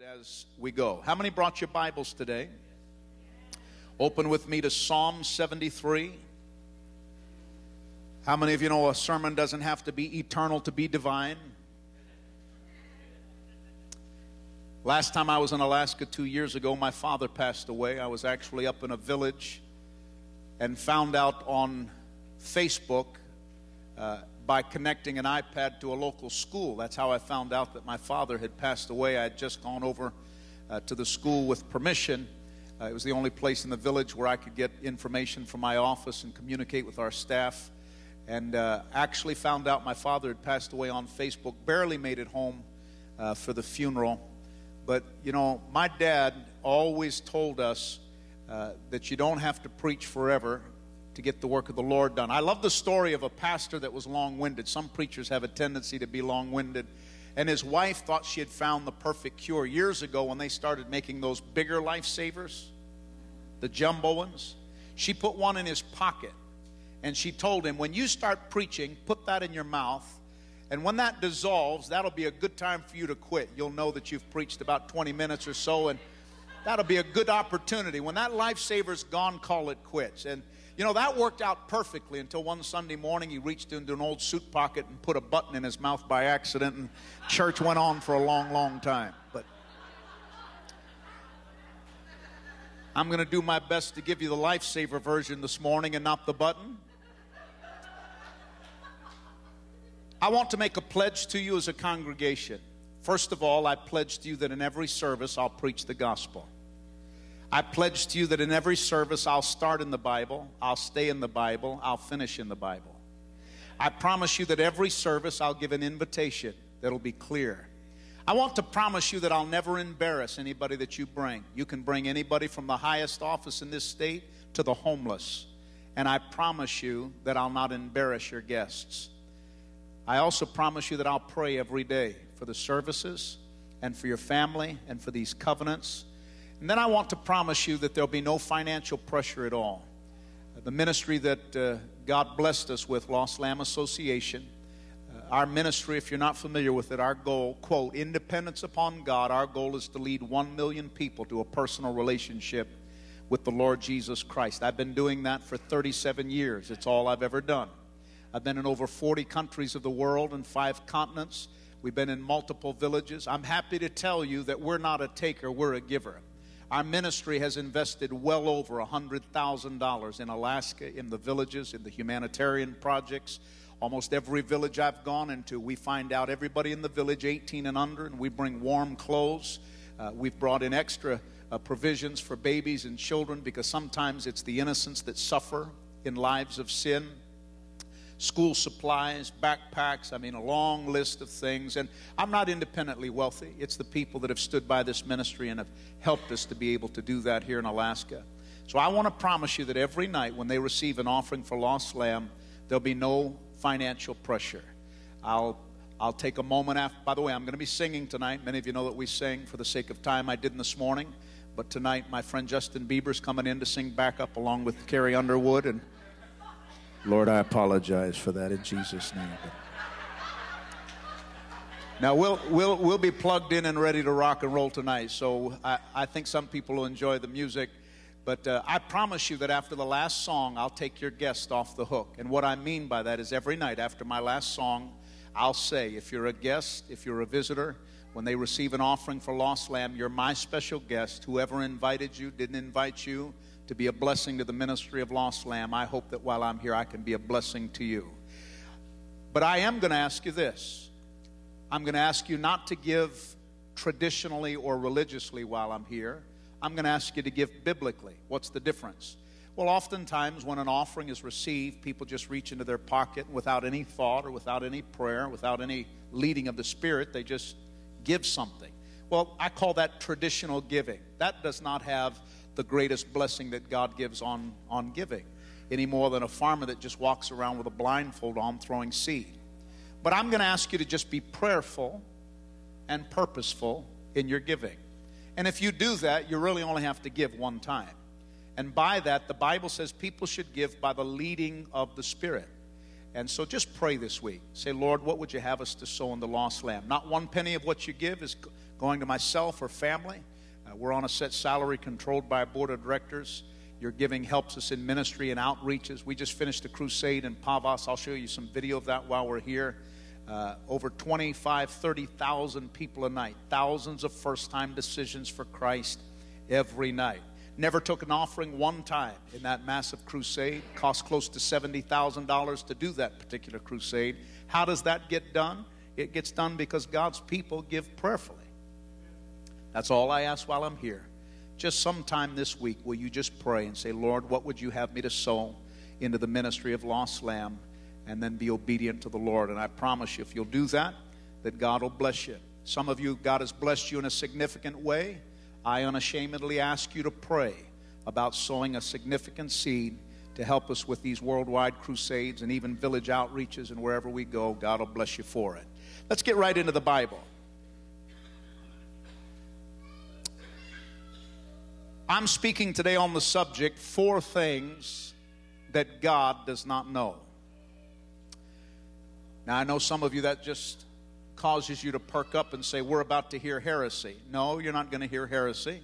as we go. How many brought your Bibles today? Open with me to Psalm 73. How many of you know a sermon doesn't have to be eternal to be divine? Last time I was in Alaska two years ago, my father passed away. I was actually up in a village and found out on Facebook uh, by connecting an iPad to a local school. That's how I found out that my father had passed away. I had just gone over uh, to the school with permission. Uh, it was the only place in the village where I could get information from my office and communicate with our staff. And uh, actually found out my father had passed away on Facebook. Barely made it home uh, for the funeral. But, you know, my dad always told us uh, that you don't have to preach forever to get the work of the Lord done. I love the story of a pastor that was long winded. Some preachers have a tendency to be long winded. And his wife thought she had found the perfect cure years ago when they started making those bigger lifesavers, the jumbo ones. She put one in his pocket and she told him, When you start preaching, put that in your mouth. And when that dissolves, that'll be a good time for you to quit. You'll know that you've preached about 20 minutes or so, and that'll be a good opportunity. When that lifesaver's gone, call it quits. And you know, that worked out perfectly until one Sunday morning he reached into an old suit pocket and put a button in his mouth by accident, and church went on for a long, long time. But I'm going to do my best to give you the lifesaver version this morning and not the button. I want to make a pledge to you as a congregation. First of all, I pledge to you that in every service I'll preach the gospel. I pledge to you that in every service I'll start in the Bible, I'll stay in the Bible, I'll finish in the Bible. I promise you that every service I'll give an invitation that'll be clear. I want to promise you that I'll never embarrass anybody that you bring. You can bring anybody from the highest office in this state to the homeless. And I promise you that I'll not embarrass your guests. I also promise you that I'll pray every day for the services and for your family and for these covenants and then I want to promise you that there'll be no financial pressure at all. The ministry that uh, God blessed us with, Lost Lamb Association, uh, our ministry, if you're not familiar with it, our goal, quote, independence upon God, our goal is to lead one million people to a personal relationship with the Lord Jesus Christ. I've been doing that for 37 years. It's all I've ever done. I've been in over 40 countries of the world and five continents. We've been in multiple villages. I'm happy to tell you that we're not a taker, we're a giver. Our ministry has invested well over $100,000 in Alaska, in the villages, in the humanitarian projects. Almost every village I've gone into, we find out everybody in the village 18 and under, and we bring warm clothes. Uh, we've brought in extra uh, provisions for babies and children because sometimes it's the innocents that suffer in lives of sin school supplies, backpacks, I mean, a long list of things. And I'm not independently wealthy. It's the people that have stood by this ministry and have helped us to be able to do that here in Alaska. So I want to promise you that every night when they receive an offering for Lost Lamb, there'll be no financial pressure. I'll I'll take a moment after. By the way, I'm going to be singing tonight. Many of you know that we sing for the sake of time. I didn't this morning, but tonight my friend Justin Bieber's coming in to sing backup along with Carrie Underwood and Lord, I apologize for that in Jesus' name. Now we'll we'll we'll be plugged in and ready to rock and roll tonight. So I, I think some people will enjoy the music, but uh, I promise you that after the last song, I'll take your guest off the hook. And what I mean by that is every night after my last song, I'll say, if you're a guest, if you're a visitor, when they receive an offering for Lost Lamb, you're my special guest. Whoever invited you didn't invite you to be a blessing to the ministry of Lost Lamb. I hope that while I'm here, I can be a blessing to you. But I am going to ask you this I'm going to ask you not to give traditionally or religiously while I'm here. I'm going to ask you to give biblically. What's the difference? Well, oftentimes when an offering is received, people just reach into their pocket without any thought or without any prayer, without any leading of the Spirit, they just give something. Well, I call that traditional giving. That does not have the greatest blessing that God gives on, on giving, any more than a farmer that just walks around with a blindfold on throwing seed. But I'm going to ask you to just be prayerful and purposeful in your giving. And if you do that, you really only have to give one time. And by that, the Bible says people should give by the leading of the Spirit. And so just pray this week. Say, Lord, what would you have us to sow in the lost lamb? Not one penny of what you give is going to myself or family. Uh, we're on a set salary controlled by a board of directors. Your giving helps us in ministry and outreaches. We just finished a crusade in Pavas. I'll show you some video of that while we're here. Uh, over 25, 30,000 people a night, thousands of first time decisions for Christ every night. Never took an offering one time in that massive crusade. Cost close to $70,000 to do that particular crusade. How does that get done? It gets done because God's people give prayerfully. That's all I ask while I'm here. Just sometime this week, will you just pray and say, Lord, what would you have me to sow into the ministry of Lost Lamb? And then be obedient to the Lord. And I promise you, if you'll do that, that God will bless you. Some of you, God has blessed you in a significant way. I unashamedly ask you to pray about sowing a significant seed to help us with these worldwide crusades and even village outreaches and wherever we go. God will bless you for it. Let's get right into the Bible. I'm speaking today on the subject four things that God does not know. Now, I know some of you that just causes you to perk up and say, We're about to hear heresy. No, you're not going to hear heresy.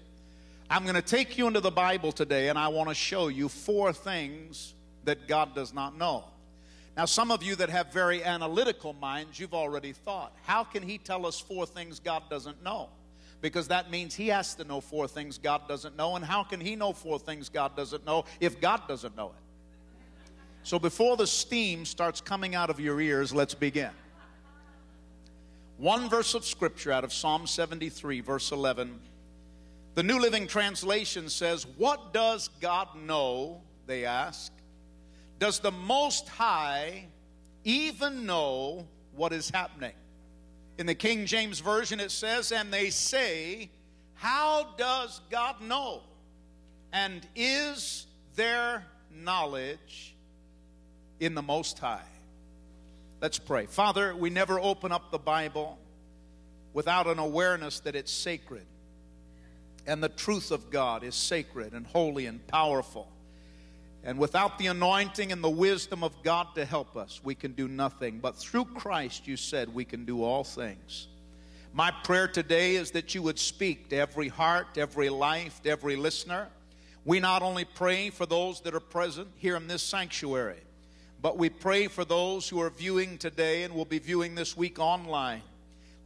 I'm going to take you into the Bible today and I want to show you four things that God does not know. Now, some of you that have very analytical minds, you've already thought, how can He tell us four things God doesn't know? Because that means He has to know four things God doesn't know. And how can He know four things God doesn't know if God doesn't know it? So, before the steam starts coming out of your ears, let's begin. One verse of scripture out of Psalm 73, verse 11. The New Living Translation says, What does God know? They ask. Does the Most High even know what is happening? In the King James Version, it says, And they say, How does God know? And is there knowledge in the Most High? Let's pray. Father, we never open up the Bible without an awareness that it's sacred. And the truth of God is sacred and holy and powerful. And without the anointing and the wisdom of God to help us, we can do nothing. But through Christ, you said we can do all things. My prayer today is that you would speak to every heart, every life, to every listener. We not only pray for those that are present here in this sanctuary, but we pray for those who are viewing today and will be viewing this week online.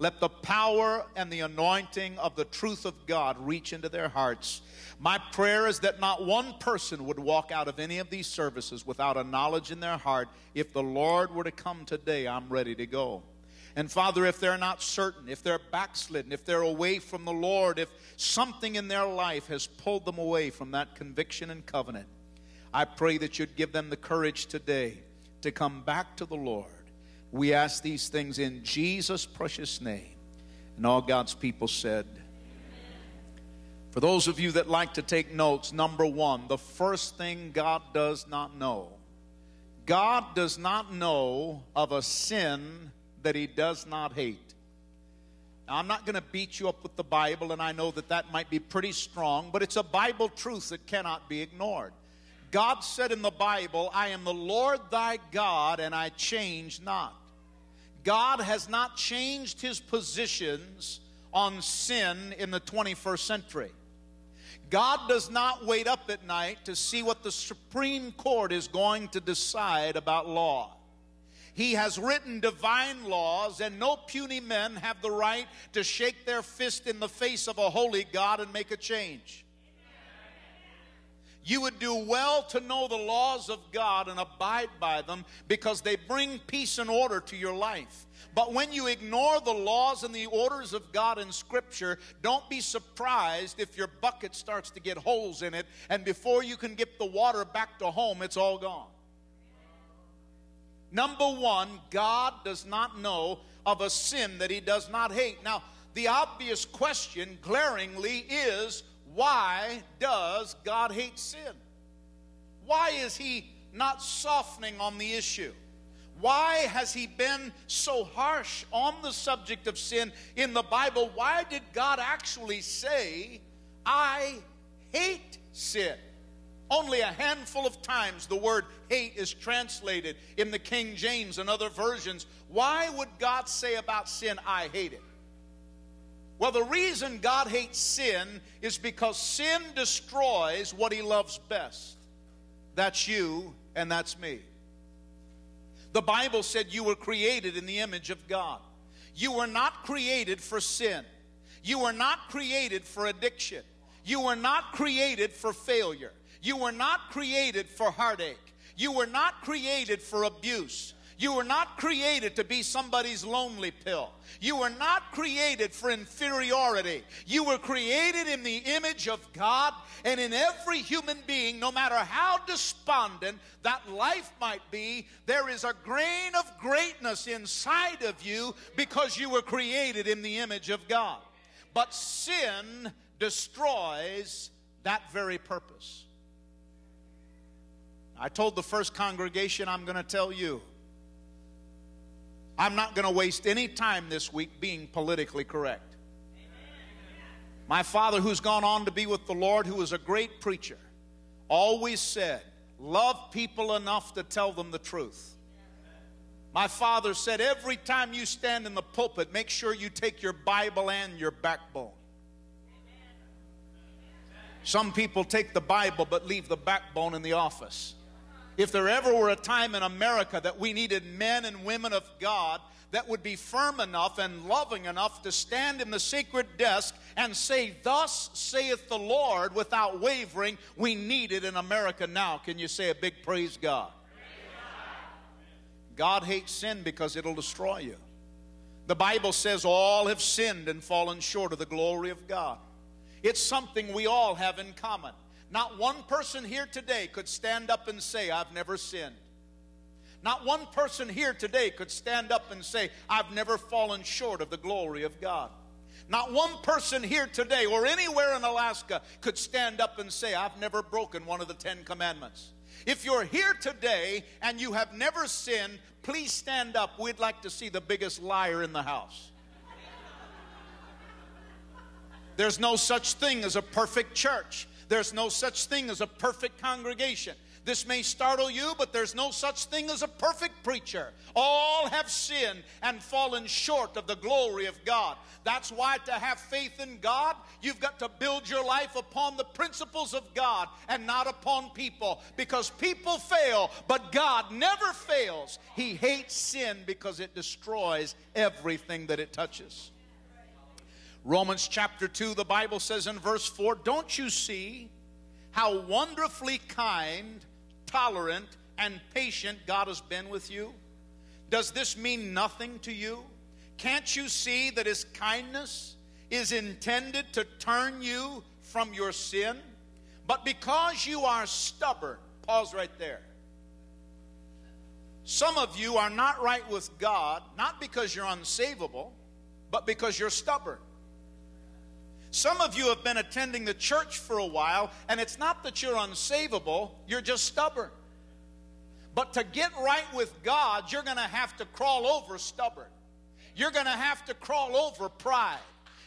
Let the power and the anointing of the truth of God reach into their hearts. My prayer is that not one person would walk out of any of these services without a knowledge in their heart if the Lord were to come today, I'm ready to go. And Father, if they're not certain, if they're backslidden, if they're away from the Lord, if something in their life has pulled them away from that conviction and covenant, I pray that you'd give them the courage today to come back to the Lord. We ask these things in Jesus' precious name. And all God's people said, For those of you that like to take notes, number one, the first thing God does not know God does not know of a sin that He does not hate. Now, I'm not going to beat you up with the Bible, and I know that that might be pretty strong, but it's a Bible truth that cannot be ignored. God said in the Bible, I am the Lord thy God, and I change not. God has not changed his positions on sin in the 21st century. God does not wait up at night to see what the Supreme Court is going to decide about law. He has written divine laws, and no puny men have the right to shake their fist in the face of a holy God and make a change you would do well to know the laws of God and abide by them because they bring peace and order to your life. But when you ignore the laws and the orders of God in Scripture, don't be surprised if your bucket starts to get holes in it, and before you can get the water back to home, it's all gone. Number one, God does not know of a sin that He does not hate. Now, the obvious question, glaringly, is why does God hate sin? Why is He not softening on the issue? Why has He been so harsh on the subject of sin in the Bible? Why did God actually say, I hate sin? Only a handful of times the word hate is translated in the King James and other versions. Why would God say about sin, I hate it? Well, the reason God hates sin is because sin destroys what he loves best. That's you and that's me. The Bible said you were created in the image of God. You were not created for sin. You were not created for addiction. You were not created for failure. You were not created for heartache. You were not created for abuse. You were not created to be somebody's lonely pill. You were not created for inferiority. You were created in the image of God, and in every human being, no matter how despondent that life might be, there is a grain of greatness inside of you because you were created in the image of God. But sin destroys that very purpose. I told the first congregation, I'm going to tell you. I'm not going to waste any time this week being politically correct. My father, who's gone on to be with the Lord, who was a great preacher, always said, Love people enough to tell them the truth. My father said, Every time you stand in the pulpit, make sure you take your Bible and your backbone. Some people take the Bible but leave the backbone in the office. If there ever were a time in America that we needed men and women of God that would be firm enough and loving enough to stand in the sacred desk and say, Thus saith the Lord, without wavering, we need it in America now. Can you say a big praise God? God hates sin because it'll destroy you. The Bible says all have sinned and fallen short of the glory of God. It's something we all have in common. Not one person here today could stand up and say, I've never sinned. Not one person here today could stand up and say, I've never fallen short of the glory of God. Not one person here today or anywhere in Alaska could stand up and say, I've never broken one of the Ten Commandments. If you're here today and you have never sinned, please stand up. We'd like to see the biggest liar in the house. There's no such thing as a perfect church. There's no such thing as a perfect congregation. This may startle you, but there's no such thing as a perfect preacher. All have sinned and fallen short of the glory of God. That's why to have faith in God, you've got to build your life upon the principles of God and not upon people. Because people fail, but God never fails. He hates sin because it destroys everything that it touches. Romans chapter 2, the Bible says in verse 4 Don't you see how wonderfully kind, tolerant, and patient God has been with you? Does this mean nothing to you? Can't you see that His kindness is intended to turn you from your sin? But because you are stubborn, pause right there. Some of you are not right with God, not because you're unsavable, but because you're stubborn. Some of you have been attending the church for a while, and it's not that you're unsavable, you're just stubborn. But to get right with God, you're going to have to crawl over stubborn. You're going to have to crawl over pride.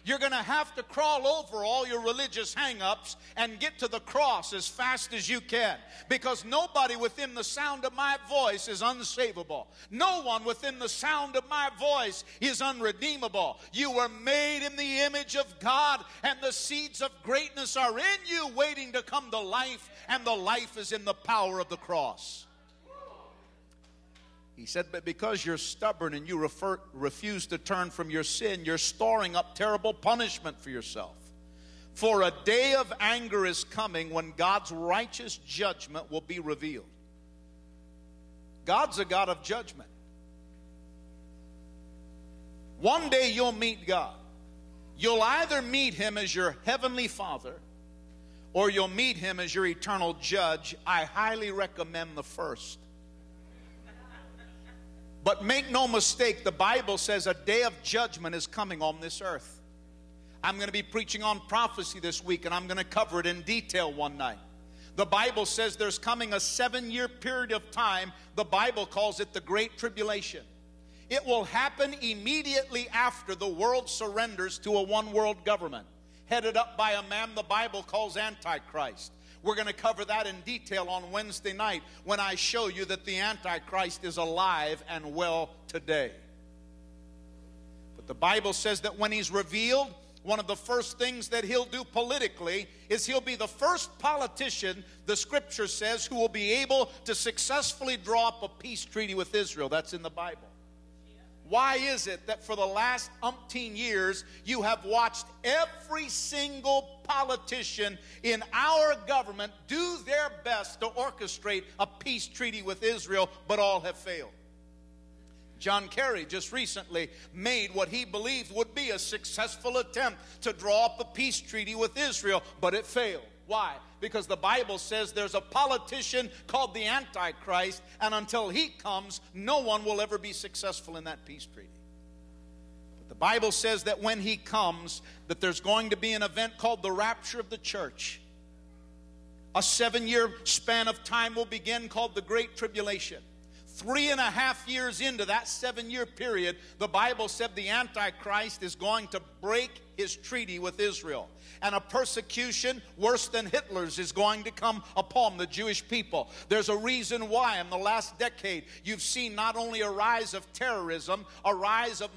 You're going to have to crawl over all your religious hang ups and get to the cross as fast as you can. Because nobody within the sound of my voice is unsavable. No one within the sound of my voice is unredeemable. You were made in the image of God, and the seeds of greatness are in you, waiting to come to life, and the life is in the power of the cross. He said, But because you're stubborn and you refer, refuse to turn from your sin, you're storing up terrible punishment for yourself. For a day of anger is coming when God's righteous judgment will be revealed. God's a God of judgment. One day you'll meet God. You'll either meet Him as your heavenly Father or you'll meet Him as your eternal judge. I highly recommend the first. But make no mistake, the Bible says a day of judgment is coming on this earth. I'm going to be preaching on prophecy this week, and I'm going to cover it in detail one night. The Bible says there's coming a seven year period of time. The Bible calls it the Great Tribulation. It will happen immediately after the world surrenders to a one world government, headed up by a man the Bible calls Antichrist. We're going to cover that in detail on Wednesday night when I show you that the Antichrist is alive and well today. But the Bible says that when he's revealed, one of the first things that he'll do politically is he'll be the first politician, the scripture says, who will be able to successfully draw up a peace treaty with Israel. That's in the Bible. Why is it that for the last umpteen years you have watched every single politician in our government do their best to orchestrate a peace treaty with Israel, but all have failed? John Kerry just recently made what he believed would be a successful attempt to draw up a peace treaty with Israel, but it failed. Why? Because the Bible says there's a politician called the Antichrist, and until he comes, no one will ever be successful in that peace treaty. But the Bible says that when he comes, that there's going to be an event called the rapture of the church. A seven year span of time will begin called the Great Tribulation. Three and a half years into that seven year period, the Bible said the Antichrist is going to break his treaty with Israel. And a persecution worse than Hitler's is going to come upon the Jewish people. There's a reason why in the last decade you've seen not only a rise of terrorism, a rise of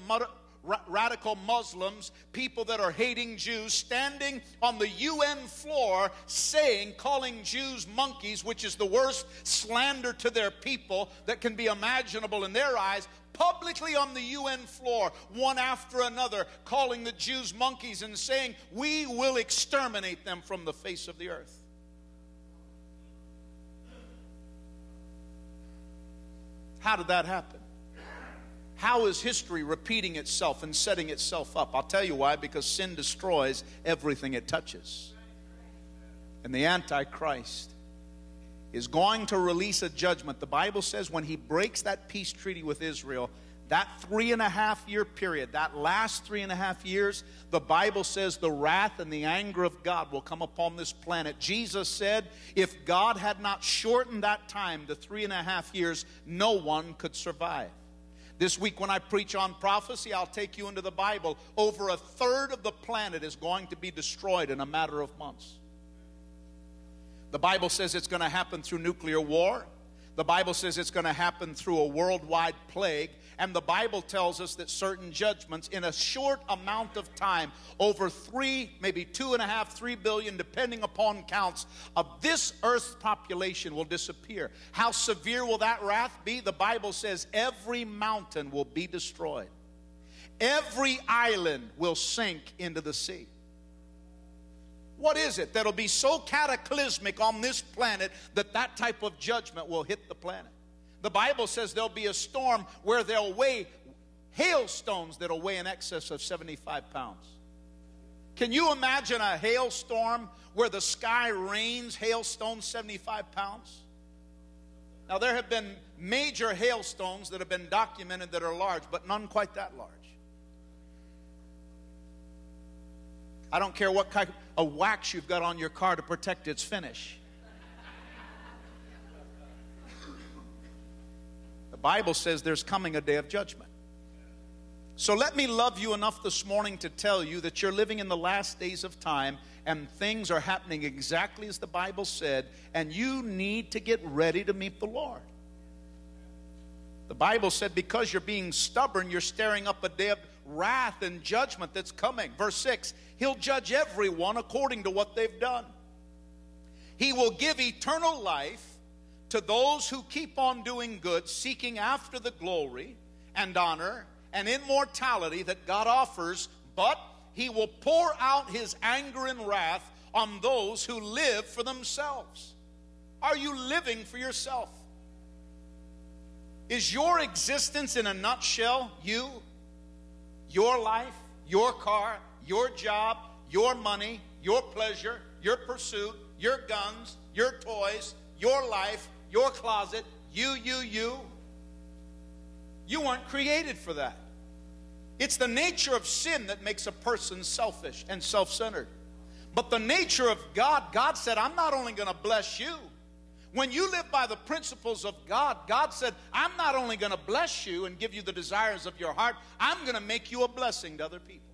radical Muslims, people that are hating Jews, standing on the UN floor saying, calling Jews monkeys, which is the worst slander to their people that can be imaginable in their eyes, publicly on the UN floor, one after another, calling the Jews monkeys and saying, We will exterminate them from the face of the earth. How did that happen? How is history repeating itself and setting itself up? I'll tell you why because sin destroys everything it touches. And the Antichrist is going to release a judgment. The Bible says when he breaks that peace treaty with Israel, that three and a half year period, that last three and a half years, the Bible says the wrath and the anger of God will come upon this planet. Jesus said, if God had not shortened that time to three and a half years, no one could survive. This week, when I preach on prophecy, I'll take you into the Bible. Over a third of the planet is going to be destroyed in a matter of months. The Bible says it's going to happen through nuclear war. The Bible says it's going to happen through a worldwide plague. And the Bible tells us that certain judgments in a short amount of time, over three, maybe two and a half, three billion, depending upon counts, of this earth's population will disappear. How severe will that wrath be? The Bible says every mountain will be destroyed, every island will sink into the sea. What is it that'll be so cataclysmic on this planet that that type of judgment will hit the planet? The Bible says there'll be a storm where they'll weigh hailstones that'll weigh in excess of 75 pounds. Can you imagine a hailstorm where the sky rains hailstones 75 pounds? Now, there have been major hailstones that have been documented that are large, but none quite that large. I don't care what kind of wax you've got on your car to protect its finish. The Bible says there's coming a day of judgment. So let me love you enough this morning to tell you that you're living in the last days of time and things are happening exactly as the Bible said, and you need to get ready to meet the Lord. The Bible said because you're being stubborn, you're staring up a day of wrath and judgment that's coming. Verse 6 He'll judge everyone according to what they've done. He will give eternal life to those who keep on doing good, seeking after the glory and honor and immortality that God offers, but he will pour out his anger and wrath on those who live for themselves. Are you living for yourself? Is your existence in a nutshell you, your life, your car, your job, your money, your pleasure, your pursuit, your guns, your toys, your life, your closet, you, you, you. You weren't created for that. It's the nature of sin that makes a person selfish and self centered. But the nature of God, God said, I'm not only going to bless you. When you live by the principles of God, God said, I'm not only going to bless you and give you the desires of your heart, I'm going to make you a blessing to other people.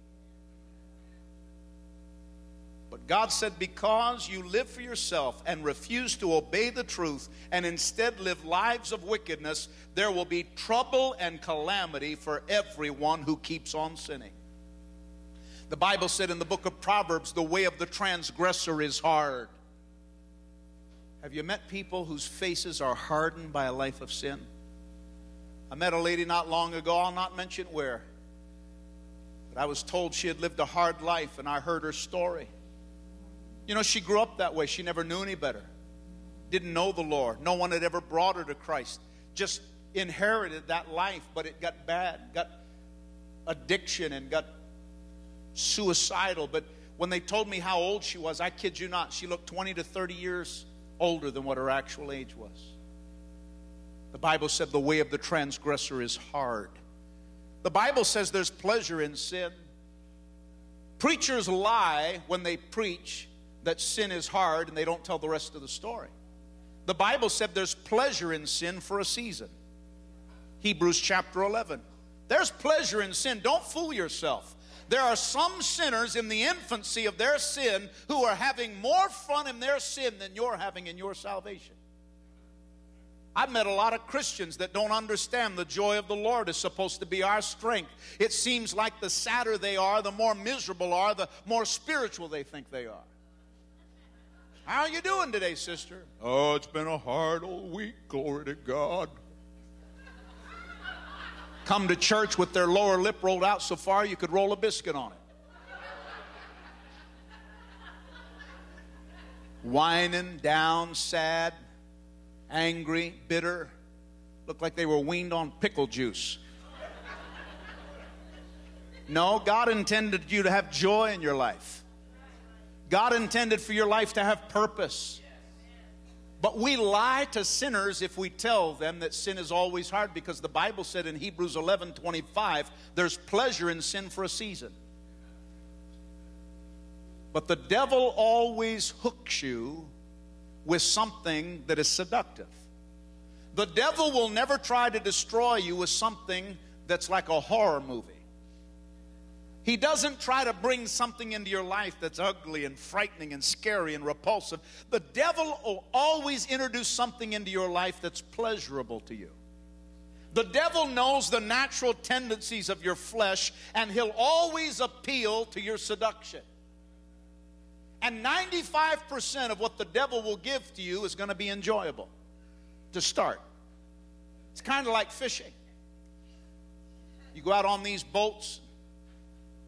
But God said, because you live for yourself and refuse to obey the truth and instead live lives of wickedness, there will be trouble and calamity for everyone who keeps on sinning. The Bible said in the book of Proverbs, the way of the transgressor is hard. Have you met people whose faces are hardened by a life of sin? I met a lady not long ago, I'll not mention where, but I was told she had lived a hard life, and I heard her story. You know, she grew up that way. She never knew any better, didn't know the Lord. No one had ever brought her to Christ. Just inherited that life, but it got bad, got addiction, and got suicidal. But when they told me how old she was, I kid you not, she looked 20 to 30 years older than what her actual age was. The Bible said the way of the transgressor is hard. The Bible says there's pleasure in sin. Preachers lie when they preach that sin is hard and they don't tell the rest of the story. The Bible said there's pleasure in sin for a season. Hebrews chapter 11. There's pleasure in sin. Don't fool yourself. There are some sinners in the infancy of their sin who are having more fun in their sin than you're having in your salvation. I've met a lot of Christians that don't understand the joy of the Lord is supposed to be our strength. It seems like the sadder they are, the more miserable are, the more spiritual they think they are. How are you doing today, sister? Oh, it's been a hard old week. Glory to God come to church with their lower lip rolled out so far you could roll a biscuit on it. Whining, down, sad, angry, bitter. Looked like they were weaned on pickle juice. No, God intended you to have joy in your life. God intended for your life to have purpose. But we lie to sinners if we tell them that sin is always hard because the Bible said in Hebrews 11 25, there's pleasure in sin for a season. But the devil always hooks you with something that is seductive. The devil will never try to destroy you with something that's like a horror movie. He doesn't try to bring something into your life that's ugly and frightening and scary and repulsive. The devil will always introduce something into your life that's pleasurable to you. The devil knows the natural tendencies of your flesh, and he'll always appeal to your seduction. And 95% of what the devil will give to you is going to be enjoyable to start. It's kind of like fishing. You go out on these boats,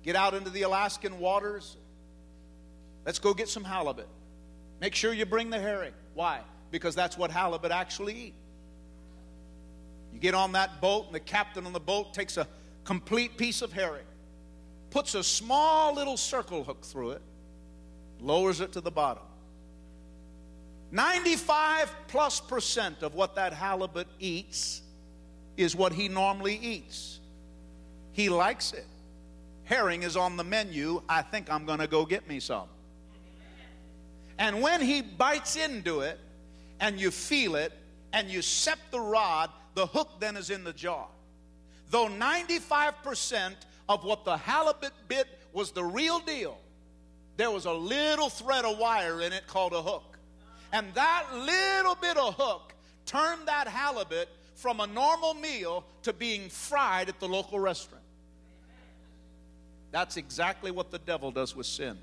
Get out into the Alaskan waters. Let's go get some halibut. Make sure you bring the herring. Why? Because that's what halibut actually eat. You get on that boat, and the captain on the boat takes a complete piece of herring, puts a small little circle hook through it, lowers it to the bottom. 95 plus percent of what that halibut eats is what he normally eats. He likes it herring is on the menu. I think I'm going to go get me some. And when he bites into it and you feel it and you set the rod, the hook then is in the jaw. Though 95% of what the halibut bit was the real deal, there was a little thread of wire in it called a hook. And that little bit of hook turned that halibut from a normal meal to being fried at the local restaurant. That's exactly what the devil does with sin.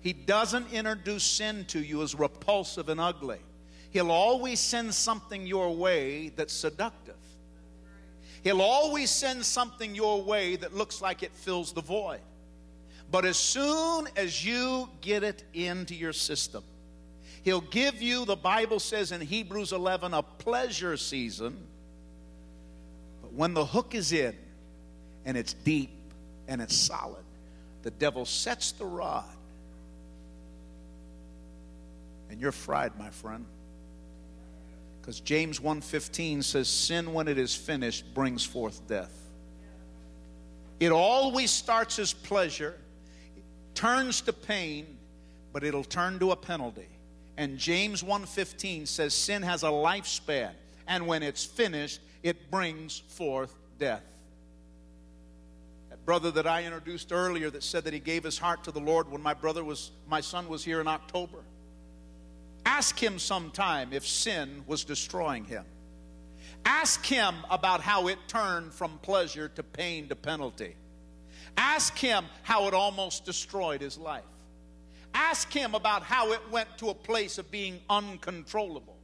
He doesn't introduce sin to you as repulsive and ugly. He'll always send something your way that's seductive. He'll always send something your way that looks like it fills the void. But as soon as you get it into your system, He'll give you, the Bible says in Hebrews 11, a pleasure season. But when the hook is in and it's deep, and it's solid. The devil sets the rod, and you're fried, my friend. Because James 1:15 says sin when it is finished brings forth death. It always starts as pleasure, turns to pain, but it'll turn to a penalty. And James 1:15 says sin has a lifespan, and when it's finished, it brings forth death brother that I introduced earlier that said that he gave his heart to the Lord when my brother was my son was here in October. Ask him sometime if sin was destroying him. Ask him about how it turned from pleasure to pain to penalty. Ask him how it almost destroyed his life. Ask him about how it went to a place of being uncontrollable.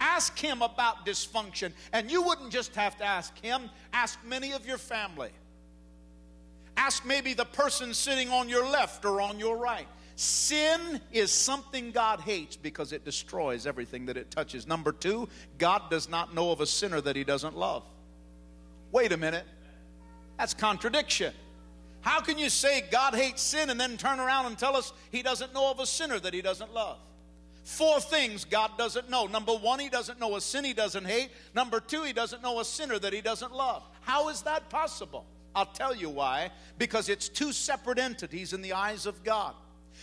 Ask him about dysfunction. And you wouldn't just have to ask him, ask many of your family. Ask maybe the person sitting on your left or on your right. Sin is something God hates because it destroys everything that it touches. Number two, God does not know of a sinner that he doesn't love. Wait a minute. That's contradiction. How can you say God hates sin and then turn around and tell us he doesn't know of a sinner that he doesn't love? Four things God doesn't know. Number one, he doesn't know a sin he doesn't hate. Number two, he doesn't know a sinner that he doesn't love. How is that possible? I'll tell you why. Because it's two separate entities in the eyes of God.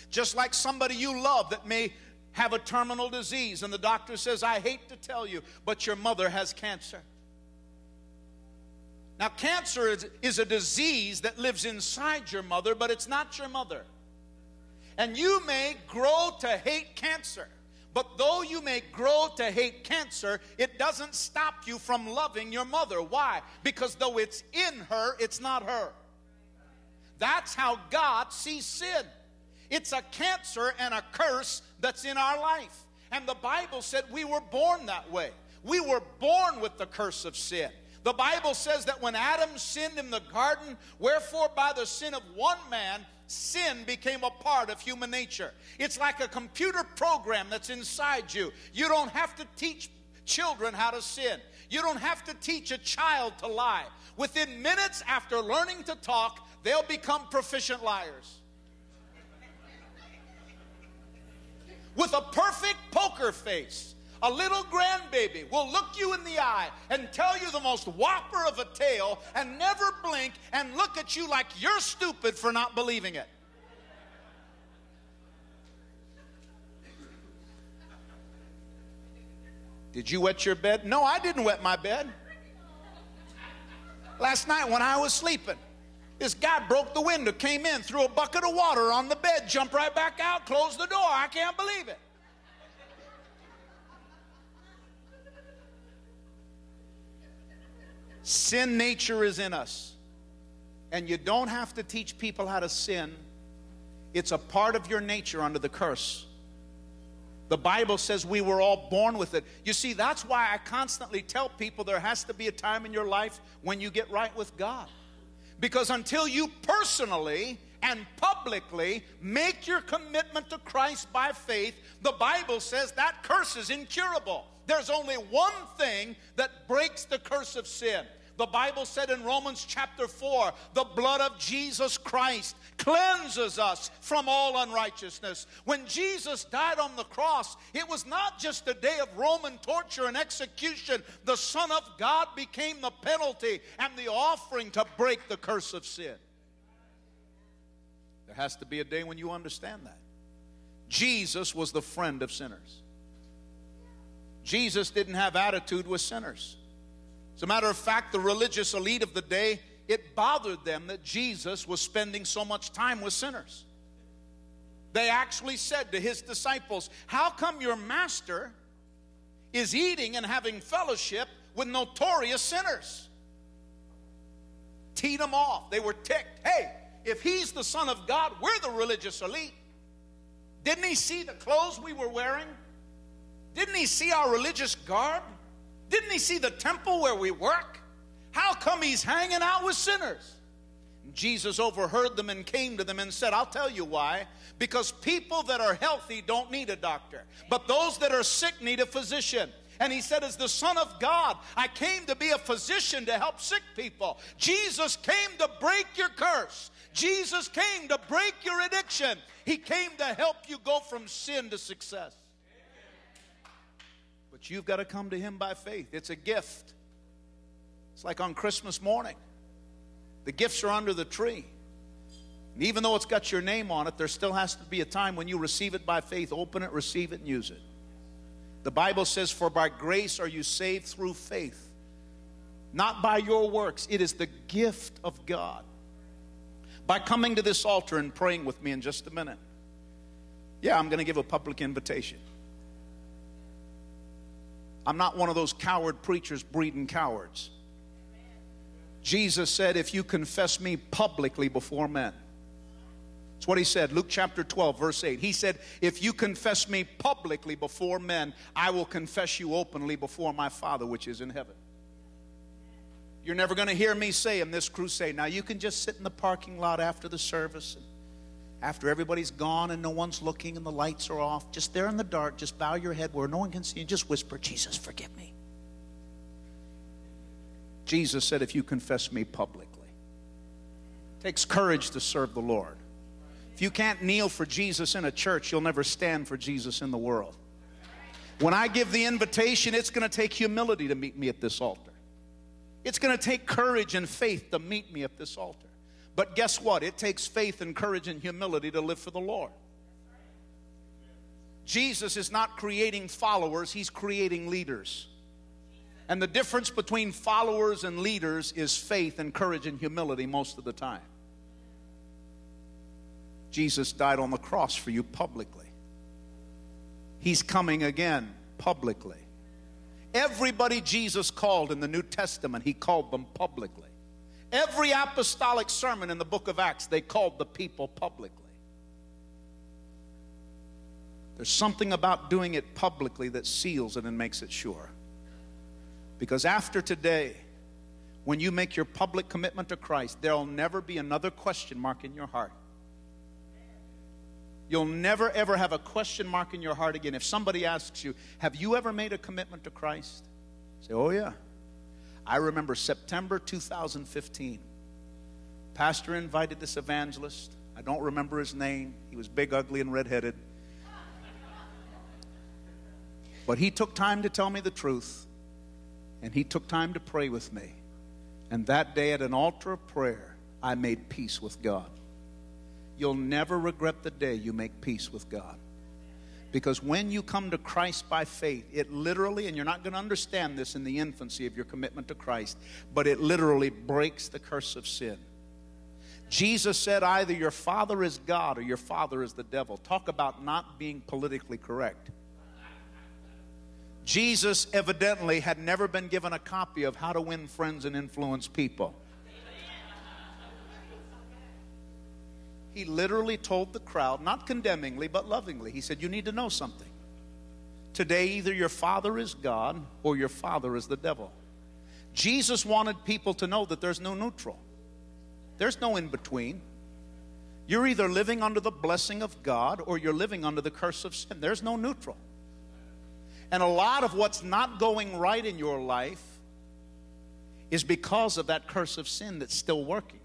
Just like somebody you love that may have a terminal disease, and the doctor says, I hate to tell you, but your mother has cancer. Now, cancer is, is, a disease that lives inside your mother, but it's not your mother. And you may grow to hate cancer. But though you may grow to hate cancer, it doesn't stop you from loving your mother. Why? Because though it's in her, it's not her. That's how God sees sin. It's a cancer and a curse that's in our life. And the Bible said we were born that way. We were born with the curse of sin. The Bible says that when Adam sinned in the garden, wherefore by the sin of one man, sin became a part of human nature. It's like a computer program that's inside you. You don't have to teach children how to sin. You don't have to teach a child to lie. Within minutes after learning to talk, they'll become proficient liars. With a perfect poker face, a little grandbaby will look you in the eye and tell you the most whopper of a tale and never blink and look at you like you're stupid for not believing it. Did you wet your bed? No, I didn't wet my bed. Last night when I was sleeping, this guy broke the window, came in, threw a bucket of water on the bed, jumped right back out, closed the door. I can't believe it. Sin nature is in us. And you don't have to teach people how to sin, it's a part of your nature under the curse. The Bible says we were all born with it. You see, that's why I constantly tell people there has to be a time in your life when you get right with God. Because until you personally and publicly make your commitment to Christ by faith, the Bible says that curse is incurable. There's only one thing that breaks the curse of sin, the Bible said in Romans chapter 4 the blood of Jesus Christ cleanses us from all unrighteousness. When Jesus died on the cross, it was not just a day of Roman torture and execution. The Son of God became the penalty and the offering to break the curse of sin. There has to be a day when you understand that. Jesus was the friend of sinners. Jesus didn't have attitude with sinners. As a matter of fact, the religious elite of the day, it bothered them that Jesus was spending so much time with sinners. They actually said to his disciples, How come your master is eating and having fellowship with notorious sinners? Teed them off. They were ticked. Hey, if he's the Son of God, we're the religious elite. Didn't he see the clothes we were wearing? Didn't he see our religious garb? Didn't he see the temple where we work? How come he's hanging out with sinners? Jesus overheard them and came to them and said, I'll tell you why. Because people that are healthy don't need a doctor, but those that are sick need a physician. And he said, As the Son of God, I came to be a physician to help sick people. Jesus came to break your curse. Jesus came to break your addiction. He came to help you go from sin to success. But you've got to come to Him by faith. It's a gift. It's like on Christmas morning. The gifts are under the tree. And even though it's got your name on it, there still has to be a time when you receive it by faith. Open it, receive it, and use it. The Bible says, For by grace are you saved through faith, not by your works. It is the gift of God. By coming to this altar and praying with me in just a minute. Yeah, I'm going to give a public invitation. I'm not one of those coward preachers breeding cowards. Jesus said, If you confess me publicly before men, that's what he said, Luke chapter 12, verse 8. He said, If you confess me publicly before men, I will confess you openly before my Father which is in heaven. You're never going to hear me say in this crusade, now you can just sit in the parking lot after the service, and after everybody's gone and no one's looking and the lights are off, just there in the dark, just bow your head where no one can see you, just whisper, Jesus, forgive me. Jesus said, if you confess me publicly, it takes courage to serve the Lord. If you can't kneel for Jesus in a church, you'll never stand for Jesus in the world. When I give the invitation, it's going to take humility to meet me at this altar. It's going to take courage and faith to meet me at this altar. But guess what? It takes faith and courage and humility to live for the Lord. Jesus is not creating followers, He's creating leaders. And the difference between followers and leaders is faith and courage and humility most of the time. Jesus died on the cross for you publicly. He's coming again publicly. Everybody Jesus called in the New Testament, he called them publicly. Every apostolic sermon in the book of Acts, they called the people publicly. There's something about doing it publicly that seals it and makes it sure. Because after today, when you make your public commitment to Christ, there'll never be another question mark in your heart. You'll never, ever have a question mark in your heart again. If somebody asks you, Have you ever made a commitment to Christ? Say, Oh, yeah. I remember September 2015. Pastor invited this evangelist. I don't remember his name. He was big, ugly, and redheaded. But he took time to tell me the truth, and he took time to pray with me. And that day at an altar of prayer, I made peace with God. You'll never regret the day you make peace with God. Because when you come to Christ by faith, it literally, and you're not going to understand this in the infancy of your commitment to Christ, but it literally breaks the curse of sin. Jesus said either your father is God or your father is the devil. Talk about not being politically correct. Jesus evidently had never been given a copy of How to Win Friends and Influence People. He literally told the crowd, not condemningly, but lovingly, he said, You need to know something. Today, either your father is God or your father is the devil. Jesus wanted people to know that there's no neutral, there's no in between. You're either living under the blessing of God or you're living under the curse of sin. There's no neutral. And a lot of what's not going right in your life is because of that curse of sin that's still working.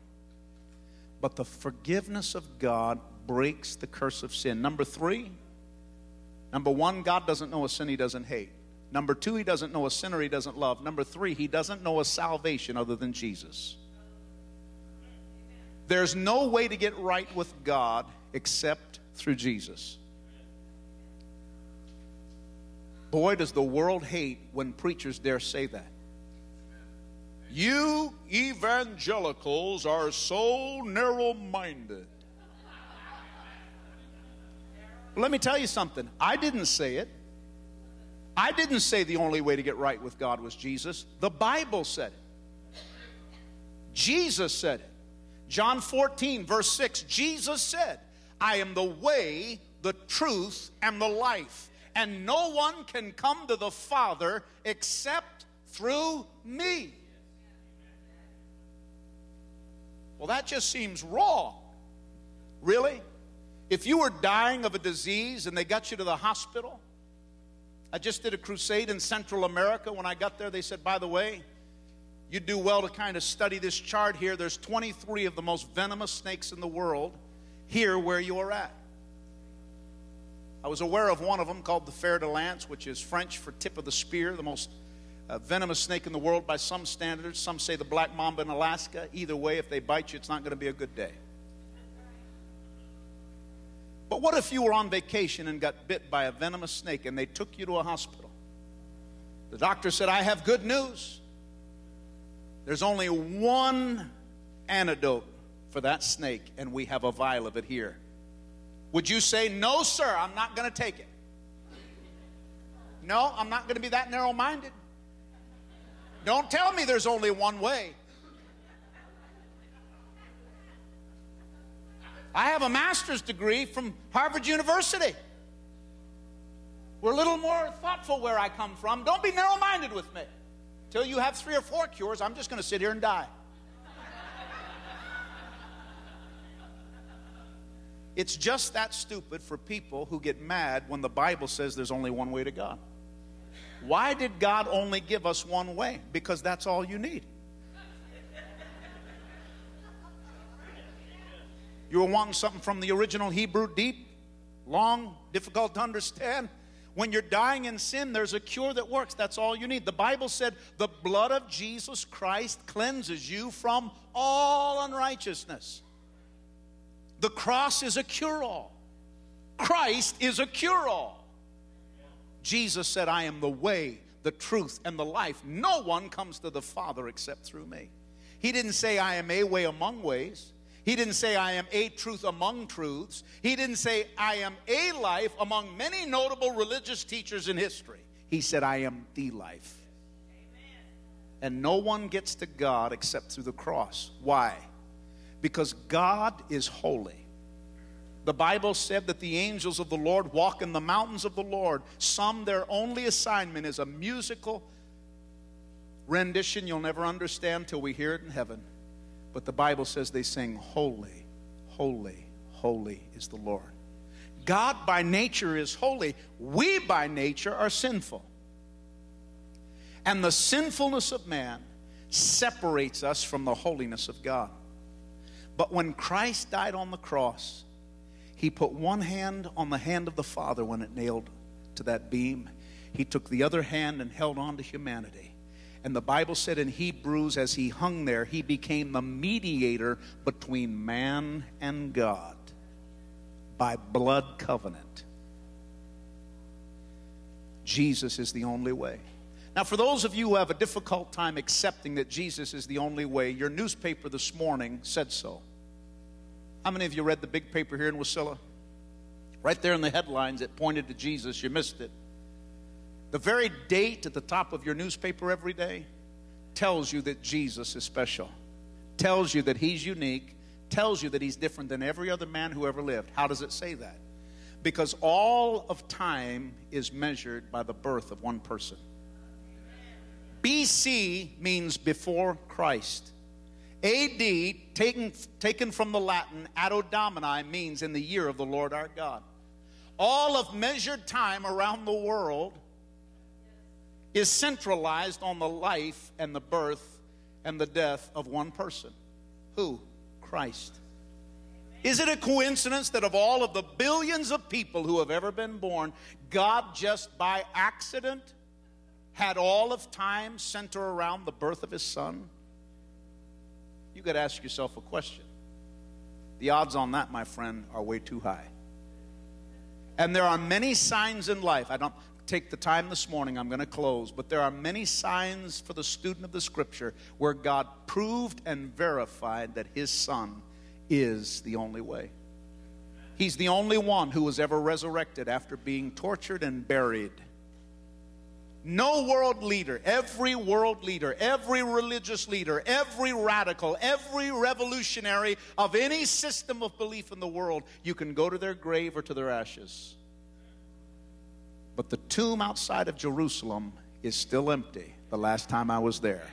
But the forgiveness of God breaks the curse of sin. Number three, number one, God doesn't know a sin he doesn't hate. Number two, he doesn't know a sinner he doesn't love. Number three, he doesn't know a salvation other than Jesus. There's no way to get right with God except through Jesus. Boy, does the world hate when preachers dare say that. You evangelicals are so narrow minded. Let me tell you something. I didn't say it. I didn't say the only way to get right with God was Jesus. The Bible said it. Jesus said it. John 14, verse 6, Jesus said, I am the way, the truth, and the life, and no one can come to the Father except through me. Well, that just seems wrong. Really? If you were dying of a disease and they got you to the hospital, I just did a crusade in Central America. When I got there, they said, by the way, you'd do well to kind of study this chart here. There's 23 of the most venomous snakes in the world here where you are at. I was aware of one of them called the fer de lance, which is French for tip of the spear, the most a venomous snake in the world by some standards. Some say the black mamba in Alaska. Either way, if they bite you, it's not going to be a good day. But what if you were on vacation and got bit by a venomous snake and they took you to a hospital? The doctor said, I have good news. There's only one antidote for that snake, and we have a vial of it here. Would you say, No, sir, I'm not going to take it? No, I'm not going to be that narrow minded. Don't tell me there's only one way. I have a master's degree from Harvard University. We're a little more thoughtful where I come from. Don't be narrow minded with me. Till you have three or four cures, I'm just going to sit here and die. it's just that stupid for people who get mad when the Bible says there's only one way to God. Why did God only give us one way? Because that's all you need. You were wanting something from the original Hebrew, deep, long, difficult to understand. When you're dying in sin, there's a cure that works. That's all you need. The Bible said the blood of Jesus Christ cleanses you from all unrighteousness. The cross is a cure all. Christ is a cure all. Jesus said, I am the way, the truth, and the life. No one comes to the Father except through me. He didn't say, I am a way among ways. He didn't say, I am a truth among truths. He didn't say, I am a life among many notable religious teachers in history. He said, I am the life. Amen. And no one gets to God except through the cross. Why? because God is holy. The Bible said that the angels of the Lord walk in the mountains of the Lord. Some, their only assignment is a musical rendition you'll never understand till we hear it in heaven. But the Bible says they sing, Holy, holy, holy is the Lord. God by nature is holy. We by nature are sinful. And the sinfulness of man separates us from the holiness of God. But when Christ died on the cross, he put one hand on the hand of the Father when it nailed to that beam. He took the other hand and held on to humanity. And the Bible said in Hebrews, as he hung there, he became the mediator between man and God by blood covenant. Jesus is the only way. Now, for those of you who have a difficult time accepting that Jesus is the only way, your newspaper this morning said so. How many of you read the big paper here in Wasilla? Right there in the headlines, it pointed to Jesus. You missed it. The very date at the top of your newspaper every day tells you that Jesus is special, tells you that he's unique, tells you that he's different than every other man who ever lived. How does it say that? Because all of time is measured by the birth of one person. BC means before Christ. AD, taken, taken from the Latin, Anno Domini, means in the year of the Lord our God. All of measured time around the world is centralized on the life and the birth and the death of one person. Who? Christ. Is it a coincidence that of all of the billions of people who have ever been born, God just by accident had all of time center around the birth of his son? You got to ask yourself a question. The odds on that, my friend, are way too high. And there are many signs in life. I don't take the time this morning, I'm going to close, but there are many signs for the student of the scripture where God proved and verified that his son is the only way. He's the only one who was ever resurrected after being tortured and buried. No world leader, every world leader, every religious leader, every radical, every revolutionary of any system of belief in the world, you can go to their grave or to their ashes. But the tomb outside of Jerusalem is still empty the last time I was there.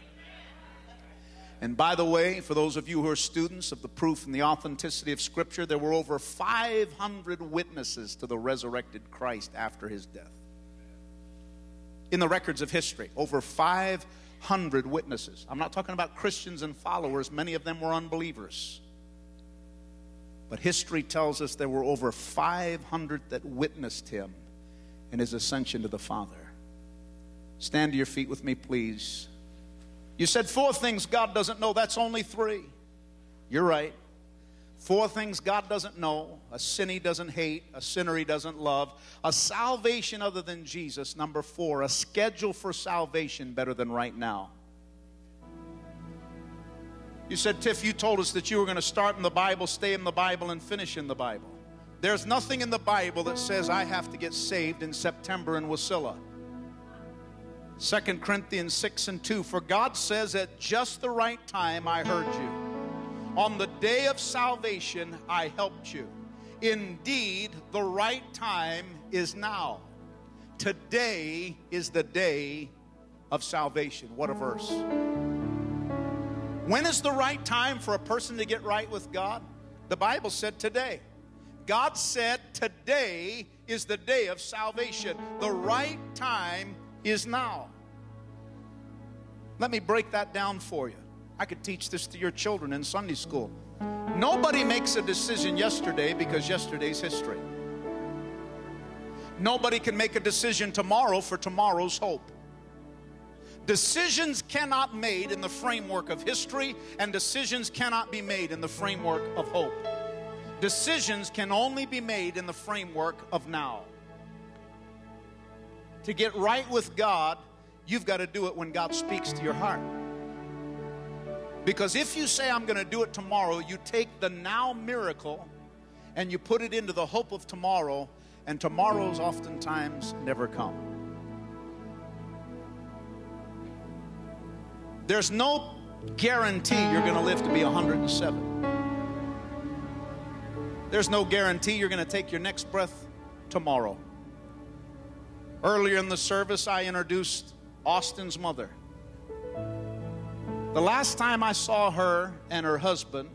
And by the way, for those of you who are students of the proof and the authenticity of Scripture, there were over 500 witnesses to the resurrected Christ after his death in the records of history. Over 500 witnesses. I'm not talking about Christians and followers, many of them were unbelievers. But history tells us there were over 500 that witnessed him in his ascension to the Father. Stand to your feet with me, please. You said four things God doesn't know. That's only three. You're right. Four things God doesn't know a sin he doesn't hate, a sinner he doesn't love, a salvation other than Jesus. Number four, a schedule for salvation better than right now. You said, Tiff, you told us that you were going to start in the Bible, stay in the Bible, and finish in the Bible. There's nothing in the Bible that says I have to get saved in September in Wasilla. 2 Corinthians 6 and 2 For God says, At just the right time I heard you On the day of salvation, I helped you. Indeed, the right time is now. Today is the day of salvation. What a verse. When is the right time for a person to get right with God? The Bible said today. God said today is the day of salvation. The right time is now. Let me break that down for you. I could teach this to your children in Sunday school. Nobody makes a decision yesterday because yesterday's history. Nobody can make a decision tomorrow for tomorrow's hope. Decisions cannot be made in the framework of history and decisions cannot be made in the framework of hope. Decisions can only be made in the framework of now. To get right with God, you've got to do it when God speaks to your heart. Because if you say, I'm going to do it tomorrow, you take the now miracle and you put it into the hope of tomorrow, and tomorrows oftentimes never come. There's no guarantee you're going to live to be 107. There's no guarantee you're going to take your next breath tomorrow. Earlier in the service, I introduced Austin's mother. The last time I saw her and her husband,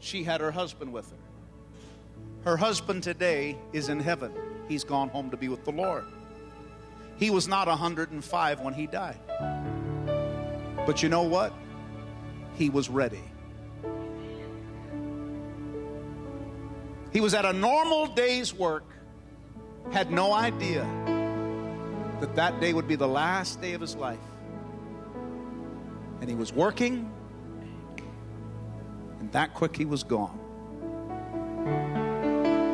she had her husband with her. Her husband today is in heaven. He's gone home to be with the Lord. He was not 105 when he died. But you know what? He was ready. He was at a normal day's work, had no idea that that day would be the last day of his life. And he was working, and that quick he was gone.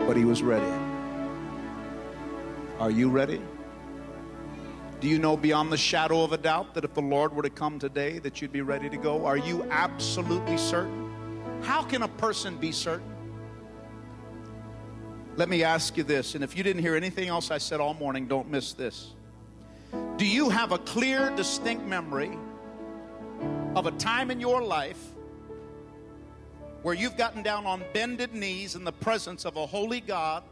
But he was ready. Are you ready? Do you know beyond the shadow of a doubt that if the Lord were to come today that you'd be ready to go? Are you absolutely certain? How can a person be certain? Let me ask you this, and if you didn't hear anything else I said all morning, don't miss this. Do you have a clear, distinct memory of a time in your life where you've gotten down on bended knees in the presence of a holy God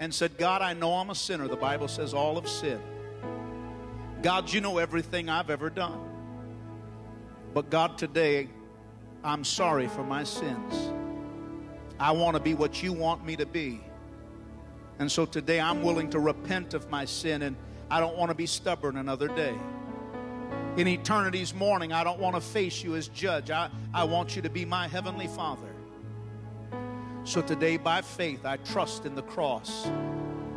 and said, God, I know I'm a sinner. The Bible says all of sin. God, you know everything I've ever done. But God, today, I'm sorry for my sins. I want to be what you want me to be. And so today I'm willing to repent of my sin and I don't want to be stubborn another day. In eternity's morning, I don't want to face you as judge. I, I want you to be my heavenly Father. So today, by faith, I trust in the cross.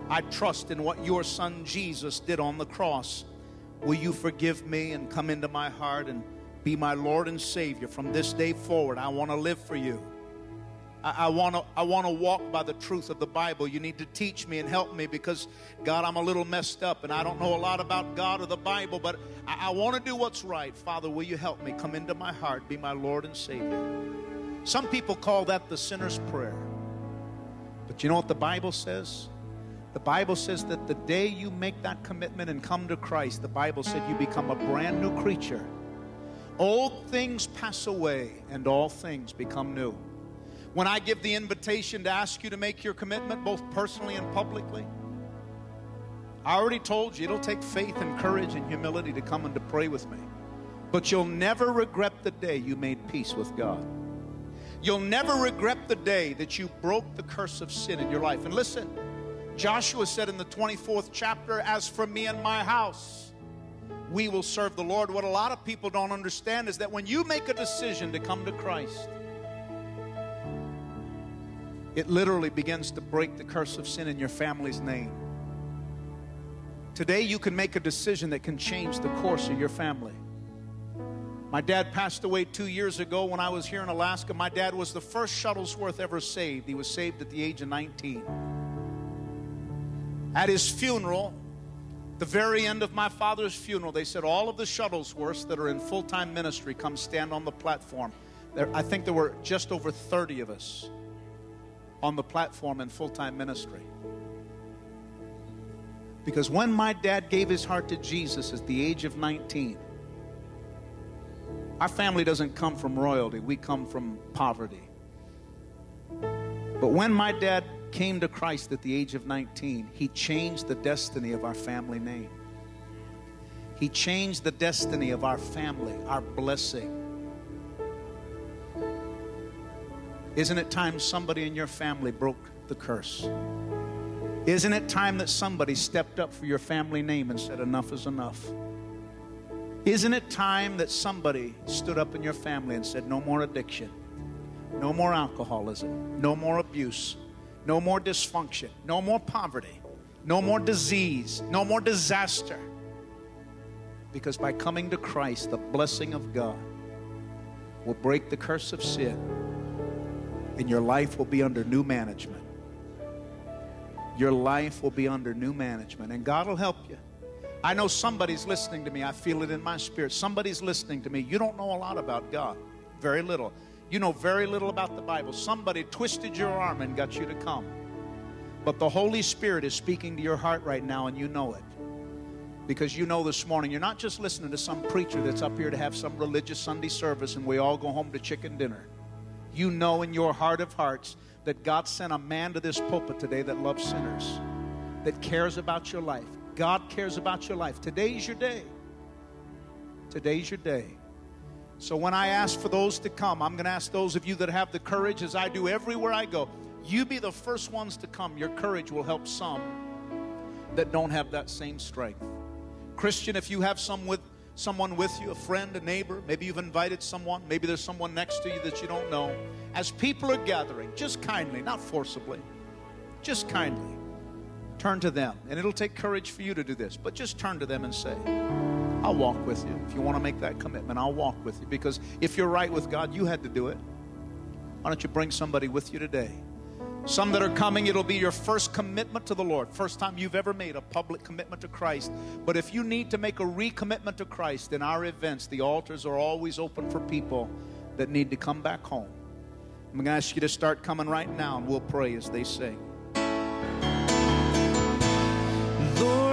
I trust in what your son Jesus did on the cross. Will you forgive me and come into my heart and be my Lord and Savior from this day forward? I want to live for you. I, want to I want to walk by the truth of the Bible. You need to teach me and help me because God, I'm a little messed up and I don't know a lot about God or the Bible, but I, I want to do what's right. Father, will you help me? Come into my heart, be my Lord and Savior. Some people call that the sinner's prayer. But you know what the Bible says? The Bible says that the day you make that commitment and come to Christ, the Bible said you become a brand new creature. Old things pass away and all things become new when I give the invitation to ask you to make your commitment, both personally and publicly. I already told you it'll take faith and courage and humility to come and to pray with me. But you'll never regret the day you made peace with God. You'll never regret the day that you broke the curse of sin in your life. And listen, Joshua said in the 24th chapter, As for me and my house, we will serve the Lord. What a lot of people don't understand is that when you make a decision to come to Christ, it literally begins to break the curse of sin in your family's name. Today, you can make a decision that can change the course of your family. My dad passed away two years ago when I was here in Alaska. My dad was the first Shuttlesworth ever saved. He was saved at the age of 19. At his funeral, the very end of my father's funeral, they said, All of the Shuttlesworths that are in full time ministry come stand on the platform. There, I think there were just over 30 of us on the platform in full time ministry. Because when my dad gave his heart to Jesus at the age of 19, Our family doesn't come from royalty, we come from poverty. But when my dad came to Christ at the age of 19, he changed the destiny of our family name. He changed the destiny of our family, our blessing. Isn't it time somebody in your family broke the curse? Isn't it time that somebody stepped up for your family name and said, Enough is enough? Isn't it time that somebody stood up in your family and said, No more addiction, no more alcoholism, no more abuse, no more dysfunction, no more poverty, no more disease, no more disaster? Because by coming to Christ, the blessing of God will break the curse of sin, and your life will be under new management. Your life will be under new management, and God will help you. I know somebody's listening to me. I feel it in my spirit. Somebody's listening to me. You don't know a lot about God, very little. You know very little about the Bible. Somebody twisted your arm and got you to come. But the Holy Spirit is speaking to your heart right now, and you know it because you know this morning you're not just listening to some preacher that's up here to have some religious Sunday service and we all go home to chicken dinner. You know in your heart of hearts that God sent a man to this pulpit today that loves sinners, that cares about your life. God cares about your life. Today's your day. Today's your day. So when I ask for those to come, I'm going to ask those of you that have the courage, as I do everywhere I go, you be the first ones to come. Your courage will help some that don't have that same strength. Christian, if you have some with, someone with you, a friend, a neighbor, maybe you've invited someone, maybe there's someone next to you that you don't know, as people are gathering, just kindly, not forcibly, just kindly, turn to them. And it'll take courage for you to do this, but just turn to them and say, I'll walk with you. If you want to make that commitment, I'll walk with you. Because if you're right with God, you had to do it. Why don't you bring somebody with you today? Some that are coming, it'll be your first commitment to the Lord. First time you've ever made a public commitment to Christ. But if you need to make a recommitment to Christ in our events, the altars are always open for people that need to come back home. I'm going to ask you to start coming right now, and we'll pray as they sing. Lord,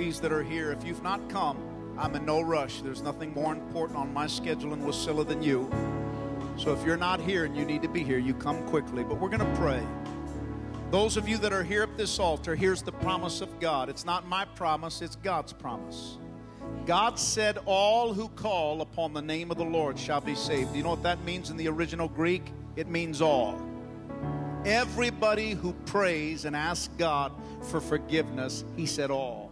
these that are here. If you've not come, I'm in no rush. There's nothing more important on my schedule in Wasilla than you. So if you're not here and you need to be here, you come quickly. But we're going to pray. Those of you that are here at this altar, here's the promise of God. It's not my promise, it's God's promise. God said, All who call upon the name of the Lord shall be saved. You know what that means in the original Greek? It means all. Everybody who prays and asks God for forgiveness, He said all.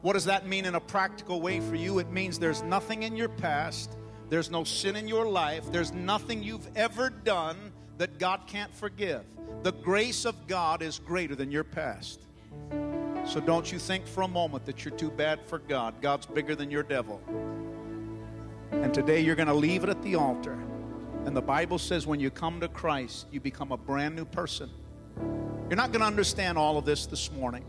What does that mean in a practical way for you? It means there's nothing in your past, there's no sin in your life, there's nothing you've ever done that God can't forgive. The grace of God is greater than your past. So don't you think for a moment that you're too bad for God. God's bigger than your devil. And today you're going to leave it at the altar. And the Bible says when you come to Christ, you become a brand new person. You're not going to understand all of this this morning.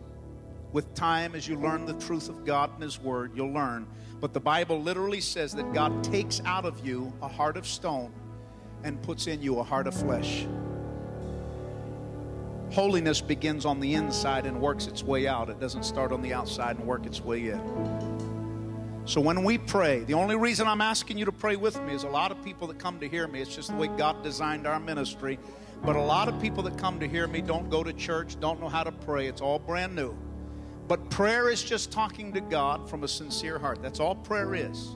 With time, as you learn the truth of God and His Word, you'll learn. But the Bible literally says that God takes out of you a heart of stone and puts in you a heart of flesh. Holiness begins on the inside and works its way out. It doesn't start on the outside and work its way in. So when we pray, the only reason I'm asking you to pray with me is a lot of people that come to hear me. It's just the way God designed our ministry. But a lot of people that come to hear me don't go to church, don't know how to pray. It's all brand new. But prayer is just talking to God from a sincere heart. That's all prayer is.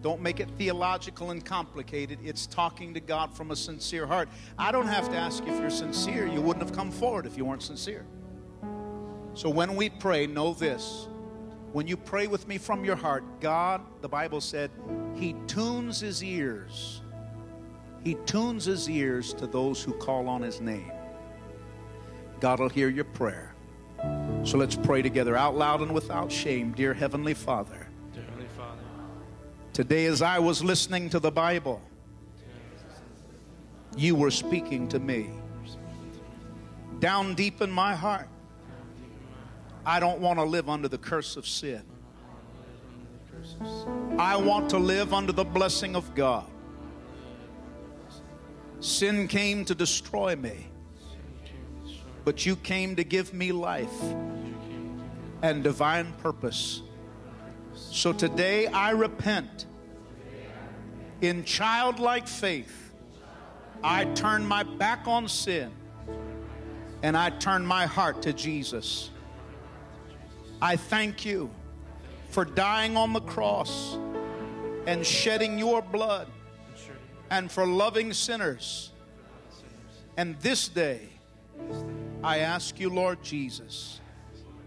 Don't make it theological and complicated. It's talking to God from a sincere heart. I don't have to ask if you're sincere. You wouldn't have come forward if you weren't sincere. So when we pray, know this. When you pray with me from your heart, God, the Bible said, He tunes His ears. He tunes His ears to those who call on His name. God will hear your prayer. So let's pray together out loud and without shame. Dear Heavenly Father, Dear Heavenly Father, today as I was listening to the Bible, you were speaking to me. Down deep in my heart, I don't want to live under the curse of sin. I want to live under the blessing of God. Sin came to destroy me, but you came to give me life and divine purpose. So today I repent. In childlike faith, I turn my back on sin and I turn my heart to Jesus. I thank you for dying on the cross and shedding your blood and for loving sinners. And this day, I ask you, Lord Jesus,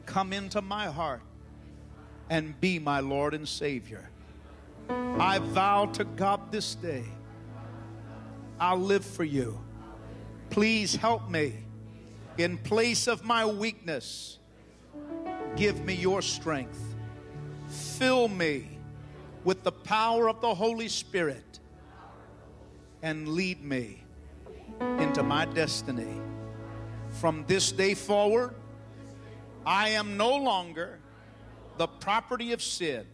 come into my heart and be my Lord and Savior. I vow to God this day, I'll live for you. Please help me in place of my weakness. Give me your strength. Fill me with the power of the Holy Spirit and lead me into my destiny. From this day forward, I am no longer the property of sin.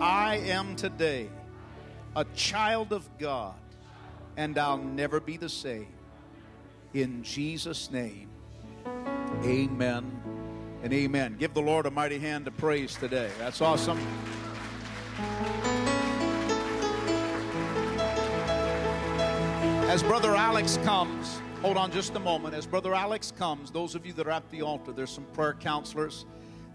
I am today a child of God, and I'll never be the same. In Jesus' name, amen and amen. Give the Lord a mighty hand of praise today. That's awesome. As Brother Alex comes, hold on just a moment. As Brother Alex comes, those of you that are at the altar, there's some prayer counselors.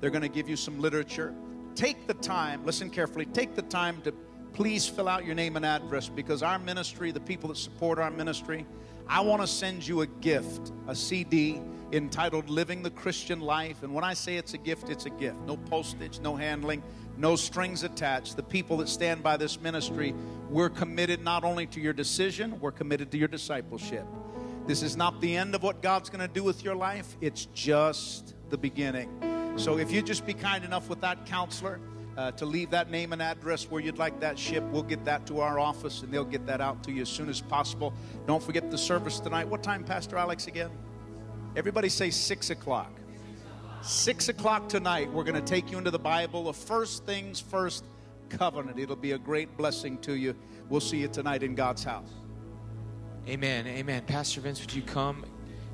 They're going to give you some literature. Take the time, listen carefully, take the time to please fill out your name and address because our ministry, the people that support our ministry, I want to send you a gift, a CD entitled Living the Christian Life. And when I say it's a gift, it's a gift. No postage, no handling, no strings attached. The people that stand by this ministry, we're committed not only to your decision, we're committed to your discipleship. This is not the end of what God's going to do with your life, it's just the beginning. So if you just be kind enough with that counselor uh, to leave that name and address where you'd like that ship, we'll get that to our office and they'll get that out to you as soon as possible. Don't forget the service tonight. What time, Pastor Alex, again? Everybody say six o'clock. Six o'clock tonight, we're going to take you into the Bible, the first things first covenant. It'll be a great blessing to you. We'll see you tonight in God's house. Amen. Amen. Pastor Vince, would you come?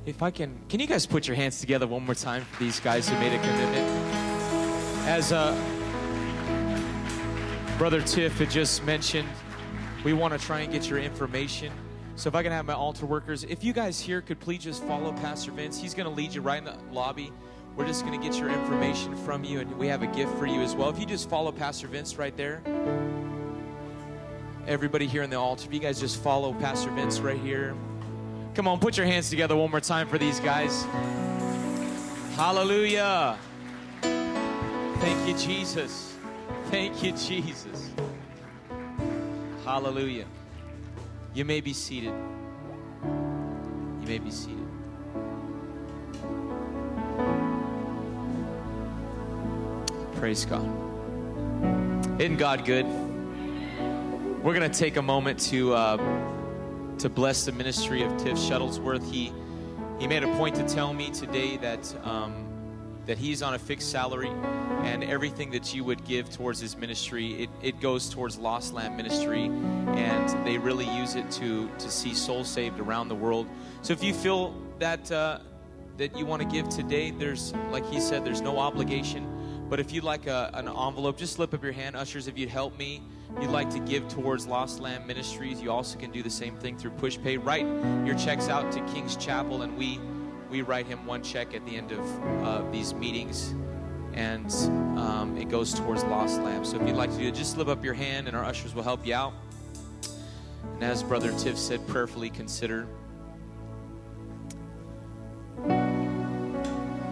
If I can, can you guys put your hands together one more time for these guys who made a commitment? As uh, Brother Tiff had just mentioned, we want to try and get your information. So if I can have my altar workers, if you guys here could please just follow Pastor Vince, he's going to lead you right in the lobby. We're just going to get your information from you, and we have a gift for you as well. If you just follow Pastor Vince right there, everybody here in the altar, if you guys just follow Pastor Vince right here. Come on, put your hands together one more time for these guys. Hallelujah. Thank you, Jesus. Thank you, Jesus. Hallelujah. You may be seated. You may be seated. Praise God. Isn't God good? We're going to take a moment to uh, to bless the ministry of Tiff Shuttlesworth. He he made a point to tell me today that um, that he's on a fixed salary, and everything that you would give towards his ministry, it, it goes towards Lost Lamb Ministry, and they really use it to to see souls saved around the world. So if you feel that uh, that you want to give today, there's like he said, there's no obligation. But if you'd like a, an envelope, just slip up your hand, ushers. If you'd help me, you'd like to give towards Lost Lamb Ministries, you also can do the same thing through PushPay. Write your checks out to King's Chapel, and we we write him one check at the end of uh, these meetings. and um, it goes towards Lost Lamb. So if you'd like to do it, just lift up your hand, and our ushers will help you out. And as Brother Tiff said, prayerfully consider.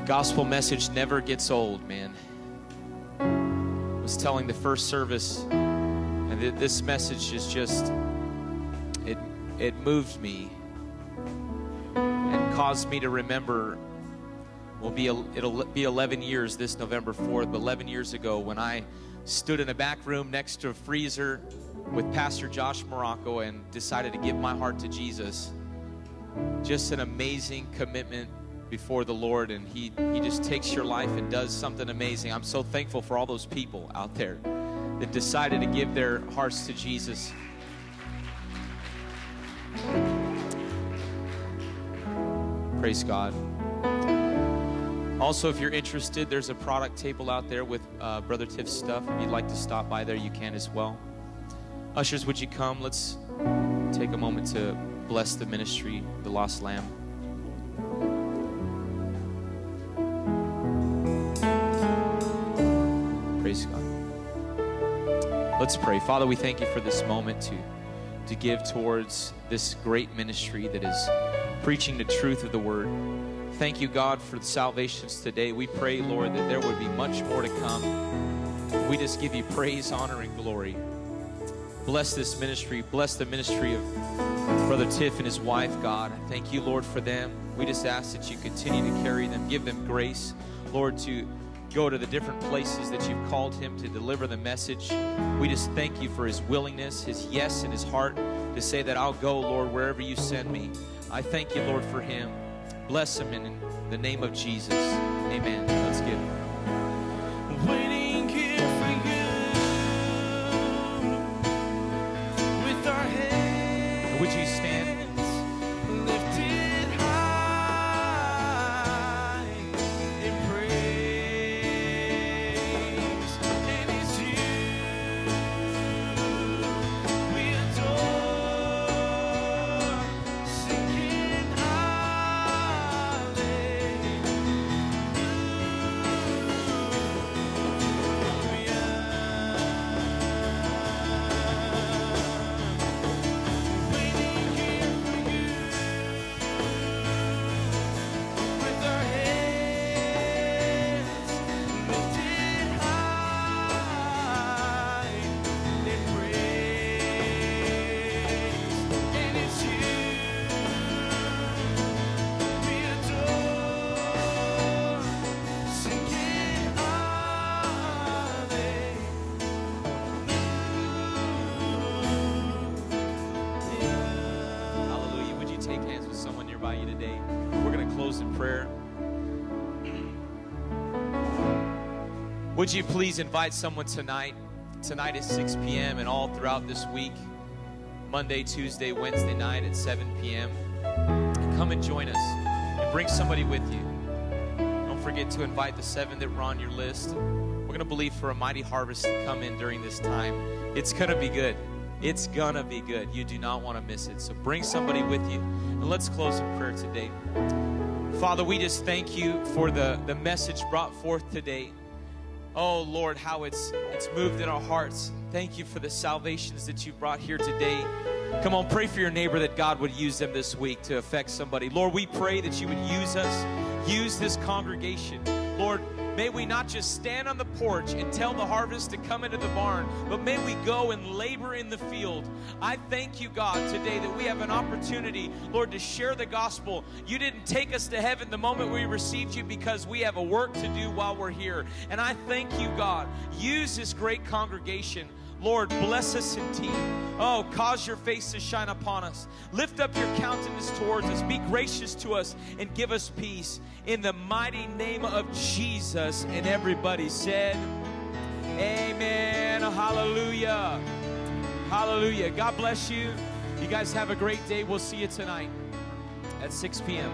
Gospel message never gets old, man. I was telling the first service, and th- this message is just it it moved me and caused me to remember. Will be it'll be 11 years this November 4th, but 11 years ago when I stood in a back room next to a freezer with Pastor Josh Morocco and decided to give my heart to Jesus. Just an amazing commitment before the Lord, and He He just takes your life and does something amazing. I'm so thankful for all those people out there that decided to give their hearts to Jesus. Praise God. Also, if you're interested, there's a product table out there with uh, Brother Tiff's stuff. If you'd like to stop by there, you can as well. Ushers, would you come? Let's take a moment to bless the ministry, the lost lamb. Praise God. Let's pray. Father, we thank you for this moment to, to give towards this great ministry that is preaching the truth of the word. Thank you, God, for the salvations today. We pray, Lord, that there would be much more to come. We just give you praise, honor, and glory. Bless this ministry. Bless the ministry of Brother Tiff and his wife, God. Thank you, Lord, for them. We just ask that you continue to carry them, give them grace, Lord, to go to the different places that you've called him to deliver the message. We just thank you for his willingness, his yes, and his heart to say that I'll go, Lord, wherever you send me. I thank you, Lord, for him. Bless him in the name of Jesus. Amen. Let's give. Waiting Would you please invite someone tonight? Tonight is 6 p.m. and all throughout this week, Monday, Tuesday, Wednesday night at 7 p.m. Come and join us and bring somebody with you. Don't forget to invite the seven that were on your list. We're going to believe for a mighty harvest to come in during this time. It's going to be good. It's going to be good. You do not want to miss it. So bring somebody with you. And let's close in prayer today. Father, we just thank you for the, the message brought forth today. Oh Lord, how it's it's moved in our hearts. Thank you for the salvations that you brought here today. Come on, pray for your neighbor that God would use them this week to affect somebody. Lord, we pray that you would use us, use this congregation. Lord, may we not just stand on the porch and tell the harvest to come into the barn, but may we go and labor in the field. I thank you, God, today that we have an opportunity, Lord, to share the gospel. You didn't take us to heaven the moment we received you because we have a work to do while we're here. And I thank you, God. Use this great congregation. Lord, bless us indeed. Oh, cause your face to shine upon us. Lift up your countenance towards us. Be gracious to us and give us peace. In the mighty name of Jesus. And everybody said, Amen. Hallelujah. Hallelujah. God bless you. You guys have a great day. We'll see you tonight at 6 p.m.